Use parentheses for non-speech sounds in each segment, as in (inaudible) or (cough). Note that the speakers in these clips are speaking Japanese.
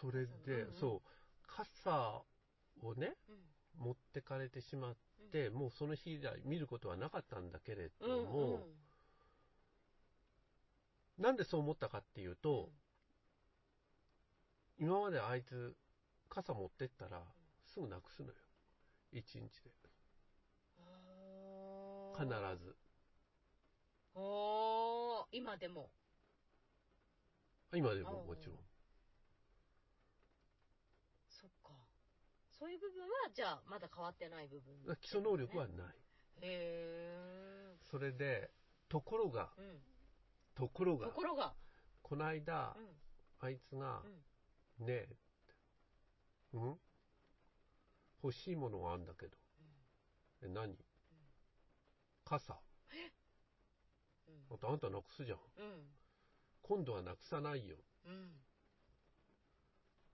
それで、うんうんそう、傘をね、うん持ってかれてしまって、もうその日以来見ることはなかったんだけれどうんも、うんなんでそう思ったかっていうと、うん今まであいつ、傘持ってったら、すぐなくすのよ。一日で。あ必ーず。おー今でも。今でももちろん。そっか。そういう部分は、じゃあ、まだ変わってない部分、だから基礎能力はない。へそれで、ところがー。、うん。ところがとこ、ろが、この間う、ん。あいつがう、ん。ねえ、うん？欲しいものがあるんだけど。え、何？傘。うんあんたあんたなくすじゃん。うん。今度はなくさないようん。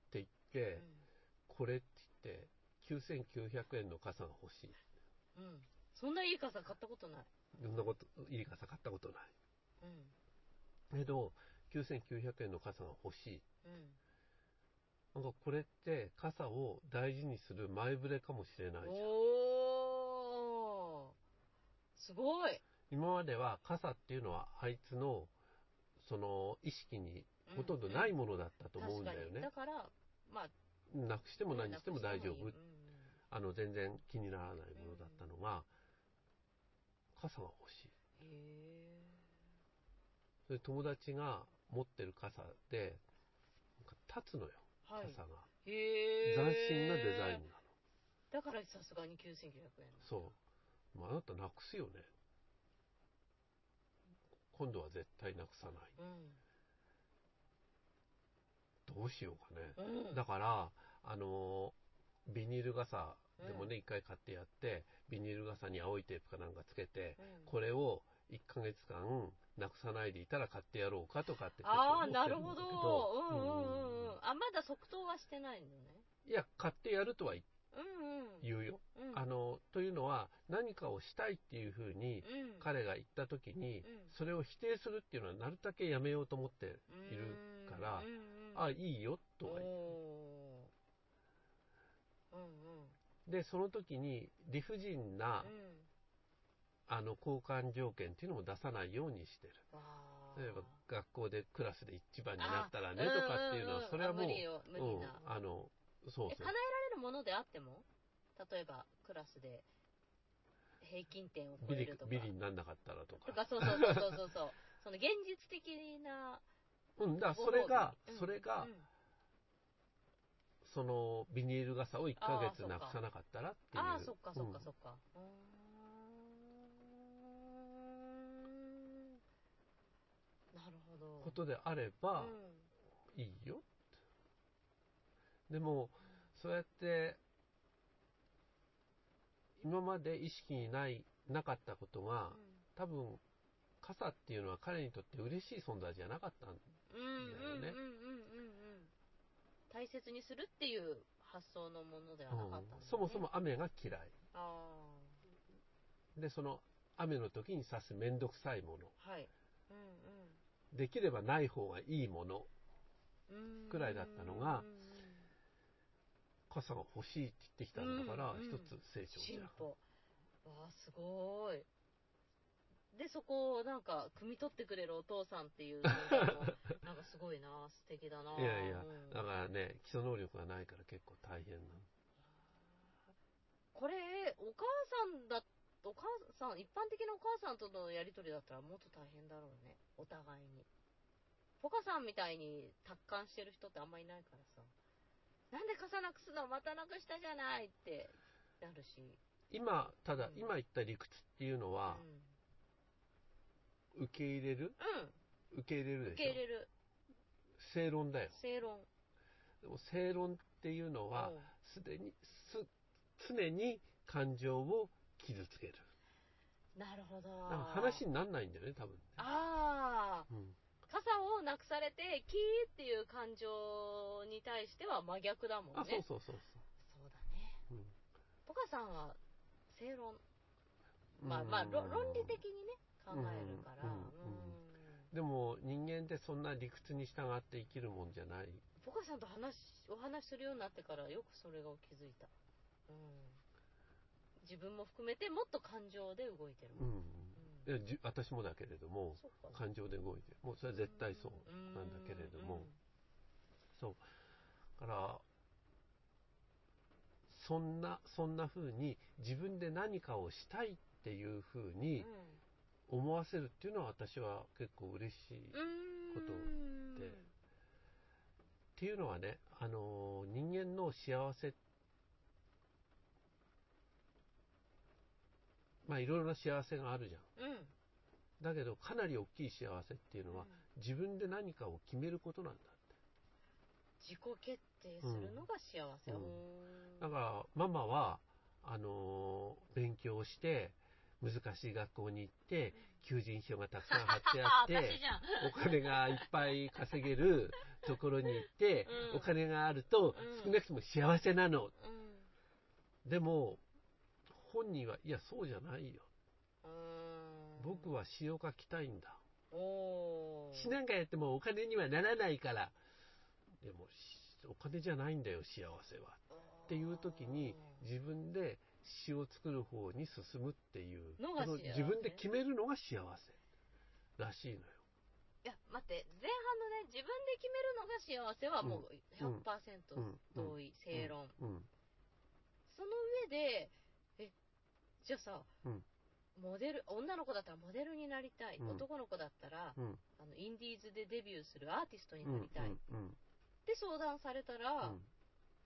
って言って、これっって、9900円の傘が欲しい。うん。うん。そんないい傘買ったことない。そんなこと、いい傘買ったことない。うん。けど、9900円の傘が欲しい。うん。なんかこれって傘を大事にする前触れかもしれないじゃん。おー。すごい。今までは傘っていうのはあいつのその意識にほとんどないものだったと思うんだよ確かに。ねだ。から、まあ、なくしても何しても大丈夫うん。あの全然気にならないものだったのが、傘が欲しい。へそれで友達が持ってる傘で、立つのよ、ー。はい。傘が。へー。斬新なデザインなの。だからさすがに9900円。そう。まあ、あなたなくすよね。今度は絶対なくさない。うん。どうしようかね。うん。だから、あのービニール傘でもね、う一回買ってやって、ビニール傘に青いテープかなんかつけて、うんこれを1ヶ月間なくさないでいたら買ってやろうかとかってああ、なるほど。うんうんうん。あ、まだ即答はしてないのね。いや、買ってやるとは言うんうん。言うよ。うん。あの、というのは、何かをしたいっていうふうに、うん、彼が言った時に、うんそれを否定するっていうのはなるだけやめようと思っているから、うんうんうんあ、いいよとは言う。うんうん。で、その時に理不尽な、うん。あの交換条件っていうのも出さないようにしてる。例えば学校でクラスで一番になったらねとあかっていうのは、それはもう、うんな、あの、そうえ、そう叶えら。れるものであっても？例えば、クラスで平均点を超ビリえるとか。ビリにならなかったらとか。とか、そうそうそうそうそうそう。その現実的な。うん、だからそれが、うんそれが、うんそのビニール傘を1ヶ月なくさなかったらっていう。ああ、そっかそっかうんそっか。なるほど。ことであれば、うんいいよ。でも、そうやって、今まで意識にない、なかったことが、多分、傘っていうのは彼にとって嬉しい存在じゃなかったんうんうんうんうんうん。うんうん大切にするっていう発想のものではなかったね。うん。そもそも雨が嫌い。あで、その雨の時に刺すめんどくさいもの。あはい。うんできればない方がいいもの。うんくらいだったのがうんうんうん傘が欲しいって言ってきたんだから、うんうん一つ成長じゃん。進歩。わあすごいでそこをなんか汲み取ってくれるお父さんっていう存在もなんかすごいな素敵だな。いやいや、うん。だからね、基礎能力がないから結構大変な。の。これお母さんだお母さん一般的なお母さんとのやり取りだったらもっと大変だろうね。お互いに。ポカさんみたいに達観してる人ってあんまいないからさ。なんで傘なくすのまたなくしたじゃないってなるし。今、ただう、ん。今言った理屈っていうのはう、ん受け入れる？うん。受け入れるで受しょ？け入れる。正論だよ。正論。でも正論っていうのはうん、すでに、す、常に感情を傷つける。なるほど。だから話にならないんだよね、多分ね。ああうん。傘をなくされてキーっていう感情に対しては真逆だもんね。あ、そうそうそうそう。だね。そう。ポカさんは正論。うんまあまあろうん。論理的にね考えるから。でも人間ってそんな理屈に従って生きるもんじゃない。ポカさんと話しお話しするようになってからよくそれが気づいた、うん、自分も含めてもっと感情で動いてるもん、うん。いやじ私もだけれども、感情で動いてる。もうそれは絶対そうなんだけれども、そう。だから、そんな、そんな風に自分で何かをしたいっていう風うん。に思わせるっていうのは私は結構嬉しい。ことうんてていうのはね、あのー人間の幸せ、まあいろいろな幸せがあるじゃん。うんだけどかなり大きい幸せっていうのはうん自分で何かを決めることなんだって。自己決定するのが幸せ、うんだからママはあのー勉強して難しい学校に行って求人票がたくさん貼ってあって (laughs) お金がいっぱい稼げる (laughs) ところに行って、うん。お金があるとうん。少なくとも幸せなの、うん。でも本人はいやそうじゃないよ。僕は詩を書きたいんだ。詩なんかやってもお金にはならないから。でもしお金じゃないんだよ幸せは。っていう時に自分で詩を作る方に進むっていう。こののが自分で決めるのが幸せ。らしいのよ。いや待って前半のね自分で決めるのが幸せはもう100%うん。同意、正論、うん。その上でえじゃあさ、うん。モデル女の子だったらモデルになりたい、うん。男の子だったらうん。あのインディーズでデビューするアーティストにうんなりたい、っうん。て相談されたら、うん。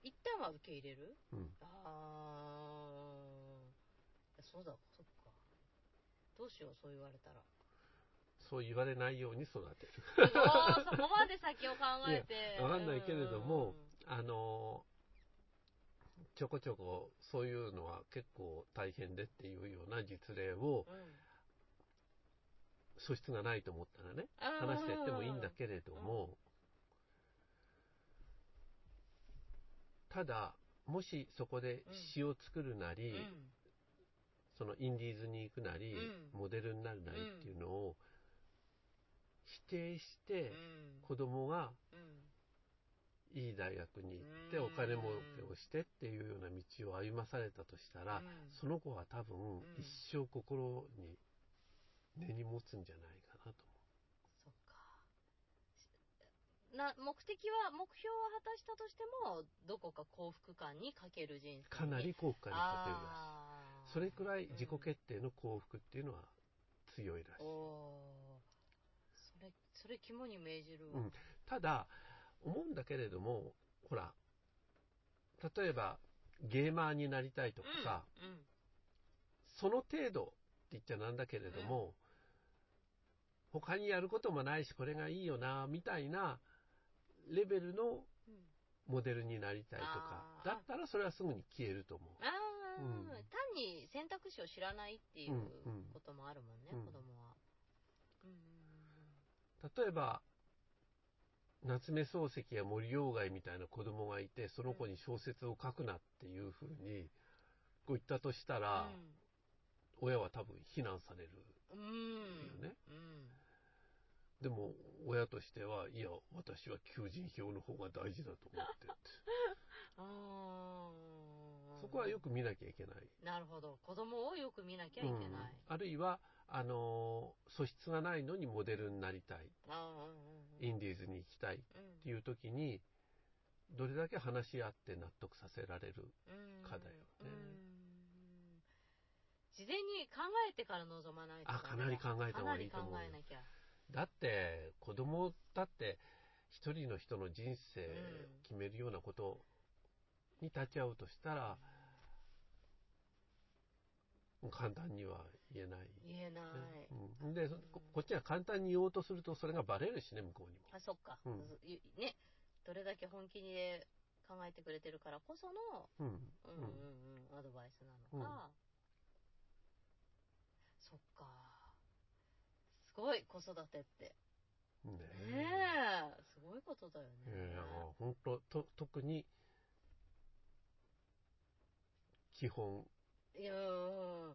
一旦は受け入れる。うん。あー。いやそうだそっか。どうしようそう言われたら。そう言われないように育てる。そこまで先を考えて。わかんないけれどもうん。あのちょこちょこそういうのは結構大変でっていうような実例をうん。素質がないと思ったらね話してってもいいんだけれども、ただもしそこで詩を作るなり、うんそのインディーズに行くなり、うん。モデルになるなりっていうのを否定してうん。子供がうん。いい大学に行ってうん。お金儲けをしてっていうような道を歩まされたとしたら、うん。その子は多分ん。一生心に根に持つんじゃないかなとそっか。な目的は目標は果たしたとしてもどこか幸福感に欠ける人生。にかなり幸福感に欠けるらしいそれくらい自己決定の幸福っていうのは強いらしい、それそれ肝に銘じるわ、うん。ただ思うんだけれどもほら例えばゲーマーになりたいとかさ、うんその程度って言っちゃなんだけれども、他にやることもないしこれがいいよなみたいなレベルのうん。モデルになりたいとか。だったらそれはすぐに消えると思う。うん。単に選択肢を知らないっていうこともあるもんね、うん。子供は、うん例えば夏目漱石や森鴎外みたいな子供がいてその子に小説を書くなっていうふうにこう言ったとしたら、親は多分非難される。よねうん。でも親としてはいや私は求人票の方が大事だと思ってって。(laughs) あーそこはよく見なきゃいけない、なるほど。子供をよく見なきゃいけない、うん。あるいはあのー素質がないのにモデルになりたい。インディーズに行きたい。っうんていう時にどれだけ話し合って納得させられるうん。かだよね。うん。事前に考えてから臨まないとあかなり考えた方がいいと思うよ。かなり考えなきゃ。だって子供だって一人の人の人生うん。決めるようなことに立ち会うとしたら、簡単には言えない、言えない、うん、でここっちが簡単に言おうとするとそれがバレるしね向こうにも。あそっか、うん。ずねどれだけ本気で考えてくれてるからこそのうん。うんうんうんアドバイスなのか、そっか。すごい子育てって。うんねねえ。すごいことだよね、ええ本当と特に基本。いやう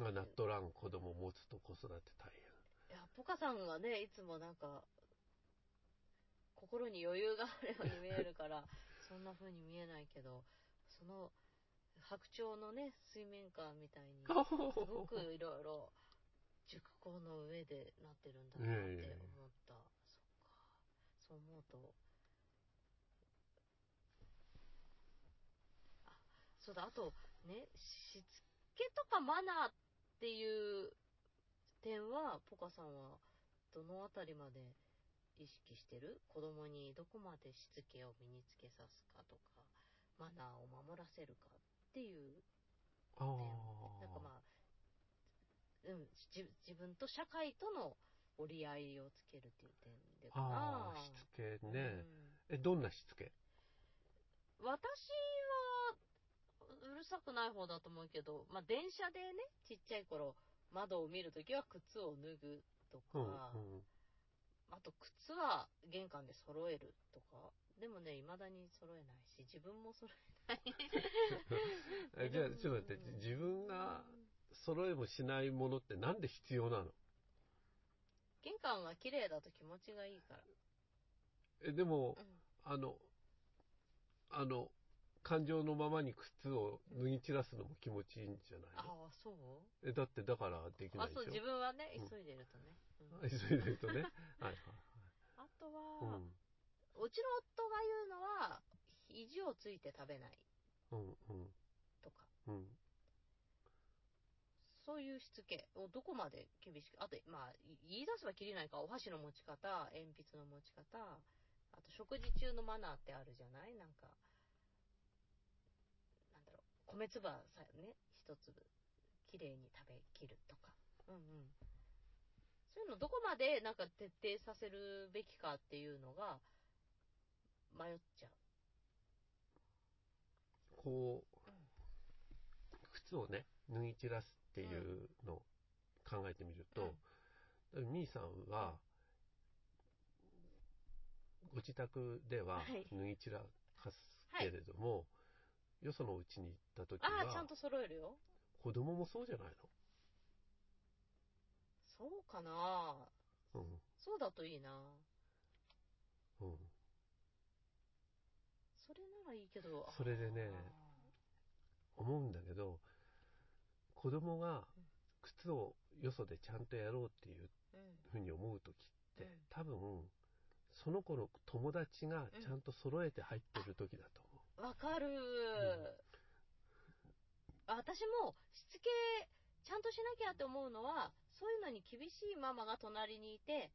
んがなっとらん子供を持つと子育て大いや、ポカさんがね、いつもなんか、心に余裕があるように見えるから、(laughs) そんな風に見えないけど、その、白鳥のね、水面下みたいに、(laughs) すごくいろいろ、熟考の上でなってるんだなって思った。そっか。そう思うと、あ、そうだ、あと、ね、しつけとかマナーっていう点は、ポカさんはどのあたりまで意識してる？子供にどこまでしつけを身につけさすかとか、マナーを守らせるかっていうあ点。あ。なんかまあ、うん、じ自分と社会との折り合いをつけるっていう点でかな。ああ、しつけね。うんえ、どんなしつけ？私るさくない方だと思うけど、まあ、電車でね、ちっちゃい頃、窓を見るときは靴を脱ぐとか、うんうん。あと靴は玄関で揃えるとか、でもね、未だに揃えないし、自分も揃えない。(laughs) えじゃあ、ちょっと待って、自分が揃えもしないものってなんで必要なの？玄関が綺麗だと気持ちがいいから。え、でもう、んあの、あの、感情のままに靴を脱ぎ散らすのも気持ちいいんじゃないの？ああ、そう？え、だってだからできなあ、そう、いでしょ？自分はね、うん急いでるとね。うん (laughs) 急いでるとね？はいあとはい。は、うちの夫が言うのは、肘をついて食べないうん。うん。うん。とか、うん。そういうしつけをどこまで厳しく、あと、まあ、い言い出せばきりないか、お箸の持ち方、鉛筆の持ち方、あと食事中のマナーってあるじゃない？なんか、米粒はさ、ね、一粒、きれいに食べきるとか。うんうん。そういうのどこまでなんか徹底させるべきかっていうのが、迷っちゃう。こう、靴をね、脱ぎ散らすっていうのを考えてみると、みーさんは、ご自宅でははい脱ぎ散らかすけれども、よそのうちに行った時ああ、ちゃんはと、揃えるよ。子供もそうじゃないそうかなのそうだといいなうん。うん。それならいいけど。それでね思うんだけど、子供が靴をよそでちゃんとやろうっていうあーうん。ふうに思う時って、うん多分、その子の友達がちゃんと揃えて入ってる時だと思う。わかる、あ私もしつけちゃんとしなきゃって思うのはそういうのに厳しいママが隣にいて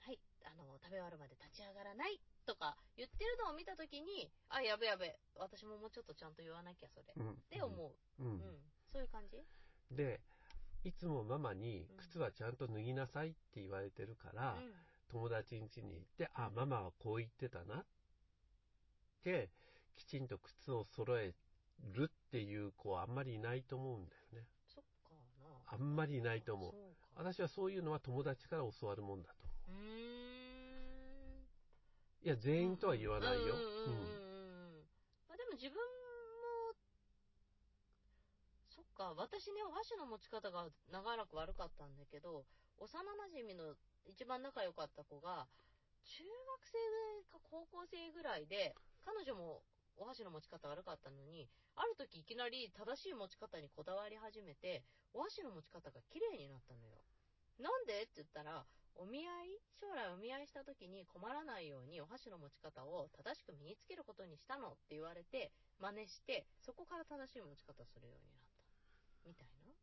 はいあの食べ終わるまで立ち上がらないとか言ってるのを見た時にあやべやべ私ももうちょっとちゃんと言わなきゃそれ、うん。って思う、う。うん。ん。そういう感じ？で、いつもママにうん。靴はちゃんと脱ぎなさいって言われてるから、うん。友達ん家に行って、あ、ママはこう言ってたなって、きちんと靴を揃えるっていう子はあんまりいないと思うんだよね。そっかなあんまりいないと思う。そうか私はそういうのは友達から教わるもんだと思う。うーんいや、全員とは言わないよ。うんまあ、でも自分も、そっか、私ね、お箸の持ち方が長らく悪かったんだけど、幼馴染の一番仲良かった子が、中学生か高校生ぐらいで、彼女もお箸の持ち方悪かったのに、ある時いきなり正しい持ち方にこだわり始めて、お箸の持ち方が綺麗になったのよ。なんで？って言ったら、お見合い？将来お見合いした時に困らないようにお箸の持ち方を正しく身につけることにしたのって言われて、真似して、そこから正しい持ち方をするようになった。みたいな？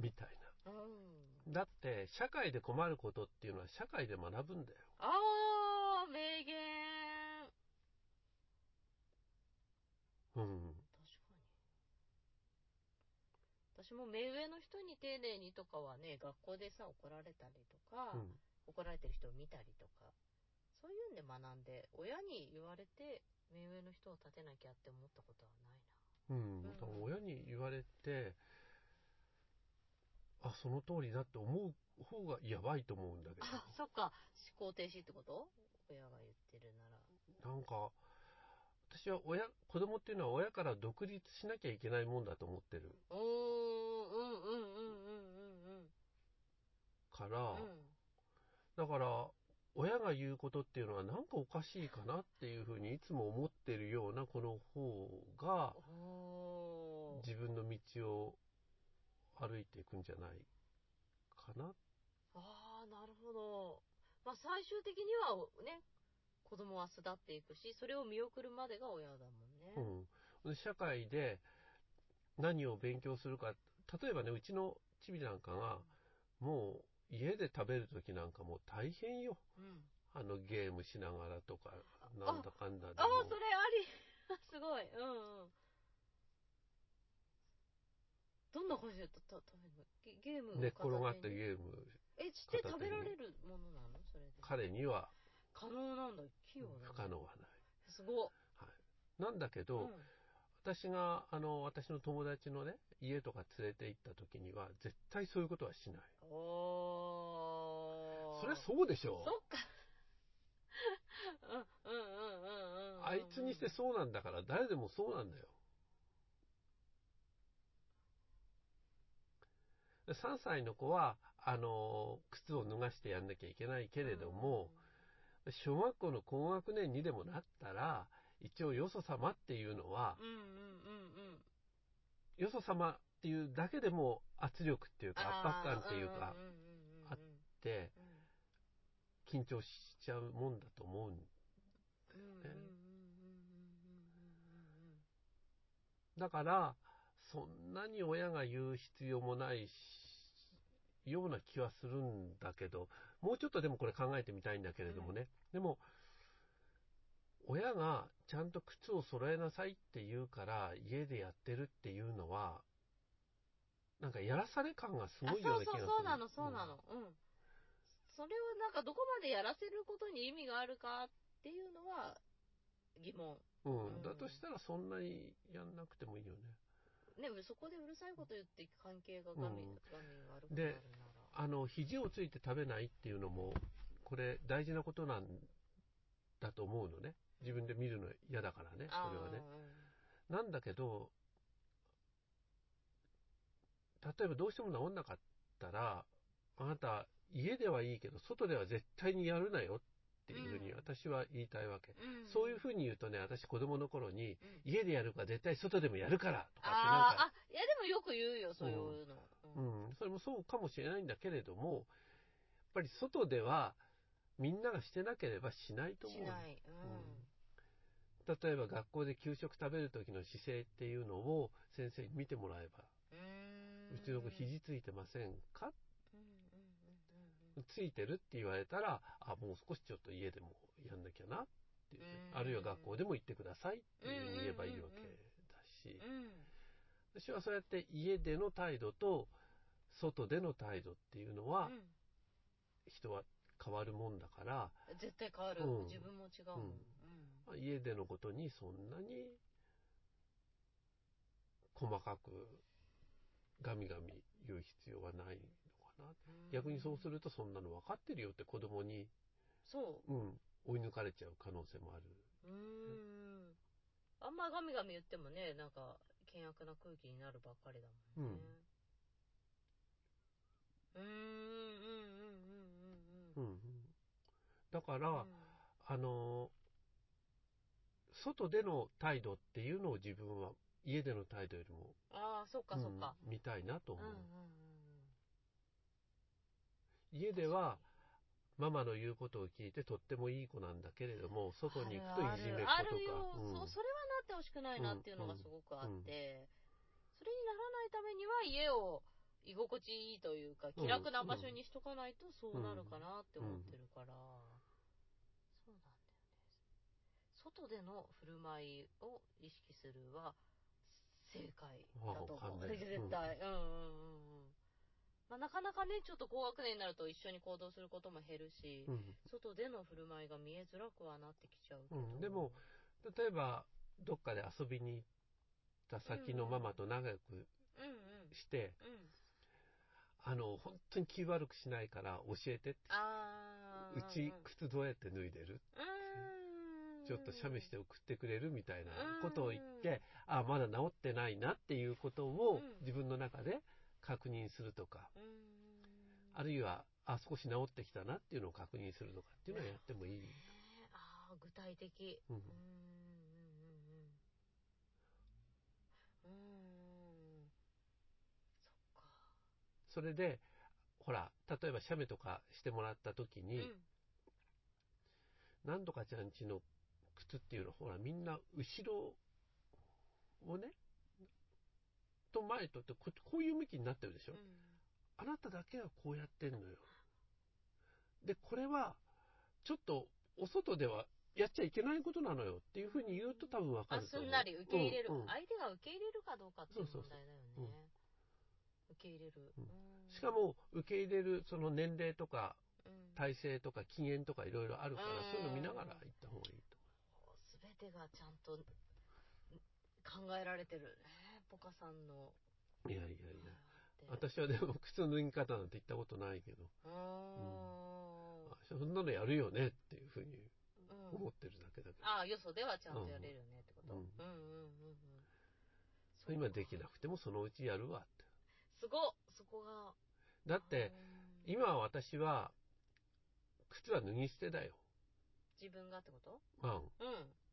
みたいな。だって、社会で困ることっていうのは社会で学ぶんだよ。あー、名言。うん。確かに。私も目上の人に丁寧にとかはね、学校でさ、怒られたりとか、うん。怒られてる人を見たりとか、そういうんで学んで、親に言われて、目上の人を立てなきゃって思ったことはないうん。うん親に言われて、あ、その通りだって思う方がやばいと思うんだけど。な。あ、そっか。思考停止ってこと？親が言ってるなら。なんか、私は親、子供っていうのは親から独立しなきゃいけないもんだと思ってるうん、うんうんうんうんうん。から、うんだから、親が言うことっていうのはなんかおかしいかなっていうふうにいつも思ってるようなこの方が自分の道を歩いていくんじゃないかな。ああ、なるほど。まあ、最終的にはね、子供は巣立っていくし、それを見送るまでが親だもんね。うん、社会で何を勉強するか、例えばね、うちのチビなんかが、もう家で食べるときなんかもう大変よ。うん。あのゲームしながらとか、なんだかんだでああ、もそれあり。(laughs) すごい。うんうん。どんな感じでたた？食べるのゲゲームを寝っ転がってゲーム、え、して食べられるものなの？それで。彼には可能なんだ。器用だ、ね。不可能はない。すごっ。はい、なんだけど、うん私が、あの、私の友達のね、家とか連れて行った時には、絶対そういうことはしない。おー。そりゃそうでしょそっか。うんうんうんうんうんうん。あいつにしてそうなんだから、誰でもそうなんだよ。で3歳の子は、あの、靴を脱がしてやんなきゃいけないけれども、小学校の高学年にでもなったら、一応よそ様っていうのは、うんうんうんうん。よそ様っていうだけでも圧力っていうか圧迫感っていうかあってうん緊張しちゃうもんだと思うんうんうんうんうんうんうんだからそんなに親が言う必要もないしような気はするんだけどもうちょっとでもこれ考えてみたいんだけれどもね、でも親がちゃんと靴を揃えなさいって言うから家でやってるっていうのはなんかやらされ感がすあごいような気がする。そうそうそうなのそうなの。うん。それをなんかどこまでやらせることに意味があるかっていうのは疑問。うん、うん。だとしたらそんなにやんなくてもいいよね。ねそこでうるさいこと言って関係がガミ、うんガミ悪くなるな。らあの肘をついて食べないっていうのもこれ大事なことなんだと思うのね。自分で見るの嫌だからねそれはね。なんだけど例えばどうしても治んなかったらあなた家ではいいけど外では絶対にやるなよっていうふうにうん。私は言いたいわけ、うん。うんそういうふうに言うとね私子供の頃にうん。家でやるから絶対外でもやるからとかってなんか。あーあいやでもよく言うよそう。いうの、うん。うん、それもそうかもしれないんだけれども、やっぱり外ではみんながしてなければしないと思う。しない、うん。例えば学校で給食食べる時の姿勢っていうのを先生に見てもらえば、うちの子肘ついてませんか？うんうんうんうんついてるって言われたら、あ、もう少しちょっと家でもやんなきゃなっていうあるいは学校でも行ってくださいっていうふうに言えばいいわけだし、うん私はそうやって家での態度と外での態度っていうのは、うん。人は変わるもんだから、絶対変わる、うん。自分も違うもん、うん。まあ家でのことにそんなに細かくガミガミ言う必要はないな。うん。逆にそうするとそんなの分かってるよって子供に、そう。ん、追い抜かれちゃう可能性もある。うん。あんまガミガミ言ってもねなんか険悪な空気になるばっかりだもんね。うーんうんうんうんうんうん。うん、だから、うん。あの外での態度っていうのを自分は家での態度よりも、ああそっかそっか、うん見たいなと思う。うんうんうん家ではママの言うことを聞いてとってもいい子なんだけれども外に行くといじめっ子とか。あるよ、うん。そそれはなってほしくないなっていうのがすごくあって、それにならないためには家を居心地いいというか気楽な場所にしとかないとそうなるかなって思ってるから、そうなんだよね。外での振る舞いを意識するは正解だと思う。(laughs) 絶対、うん、うんうんうんまあ、なかなかねちょっと高学年になると一緒に行動することも減るし、うん。外での振る舞いが見えづらくはなってきちゃううん。でも例えばどっかで遊びに行った先のママと仲良くうんうん。して、うん。あの本当に気悪くしないから教えてって。うち靴どうやって脱いでる？うん。ちょっと写メして送ってくれるみたいなことを言って、あまだ治ってないなっていうことをうん。自分の中で確認するとか、うんあるいはあ、少し治ってきたなっていうのを確認するとかっていうのはやってもいい。ねああ、具体的。うんうーん。そっか。それで、ほら、例えば写メとかしてもらった時に、うん。なんとかちゃんちの靴っていうのは、ほら、みんな後ろをね、と前とってこ、こういう向きになってるでしょ？うんあなただけはこうやってんのよ。で、これは、ちょっと、お外ではやっちゃいけないことなのよっていうふうに言うと多分わかあ、ると思う。すんなり受け入れる、うんうん相手が受け入れるかどうかっていうそうそうそう問題だよね。うん受け入れる。うんうんしか、も、受け入れる、その年齢とか、うん体勢とか、禁煙とかいろいろあるから、うんそういうの見ながら行った方がいいとすべてがちゃんと考えられてるね。ポカさんの。いやいやいや。で私はでも、靴脱ぎ方なんて言ったことないけど、うーんあそんなのやるよねっていうふうにうん思ってるだけだけど、ああ、よそではちゃんとやれるよねってこと？ううんんうんうんうんうん。今できなくてもそのうちやるわって。すごっそこが。だって、うん、今私は、靴は脱ぎ捨てだよ。自分がってこと？うん。うん。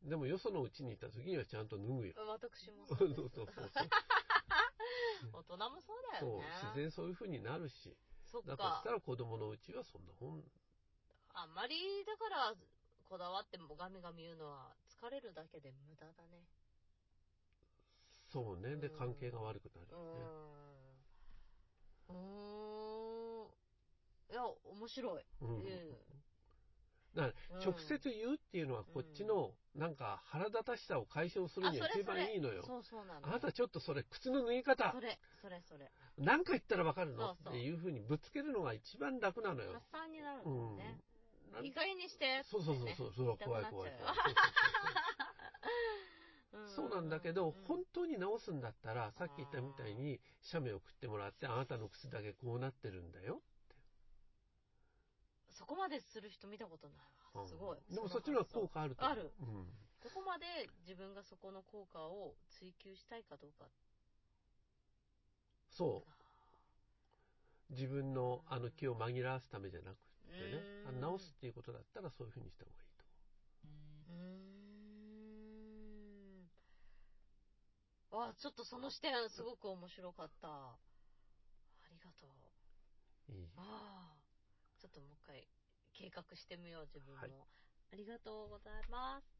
でもよそのうちに行った時にはちゃんと脱ぐよ。私もそう (laughs) そうそうそう。(laughs) 大人もそうだそうよね。自然そういう風になるし。そっだとしかた。ら子供のうちはそんな本、あんまり、だから、こだわってもガミガミ言うのは、疲れるだけで無駄だね。そうね。で、うん関係が悪くなるうよね。ーん。うーん。いや、面白い。うんうんだから直接言うっていうのはこっちの、なんか腹立たしさを解消するには一番いいのよ。そうそうなの。あなたちょっとそれ靴の脱ぎ方そ、れ、それ、それ。何回言ったらわかるの？っていう風にぶつけるのが一番楽なのよ発。散になるうんね。なんいい加減にして。そうそうそうねそう、そう怖い怖い怖い。う (laughs) ん (laughs) そうなんだけど、うん本当に直すんだったら、さっき言ったみたいに、写メ送ってもらって、あなたの靴だけこうなってるんだよ。そこまでする人見たことないわ。すごい。うんでもそっちの方が効果ある。あるうん。どこまで自分がそこの効果を追求したいかどうか。そう。自分のあの気を紛らわすためじゃなくてね直すっていうことだったらそういうふうにした方がいいとうーん。あ、ちょっとその視点すごく面白かった。ありがとう。思う。いい。ああ。ちょっともう一回計画してみよう、自分も。はいありがとうございます。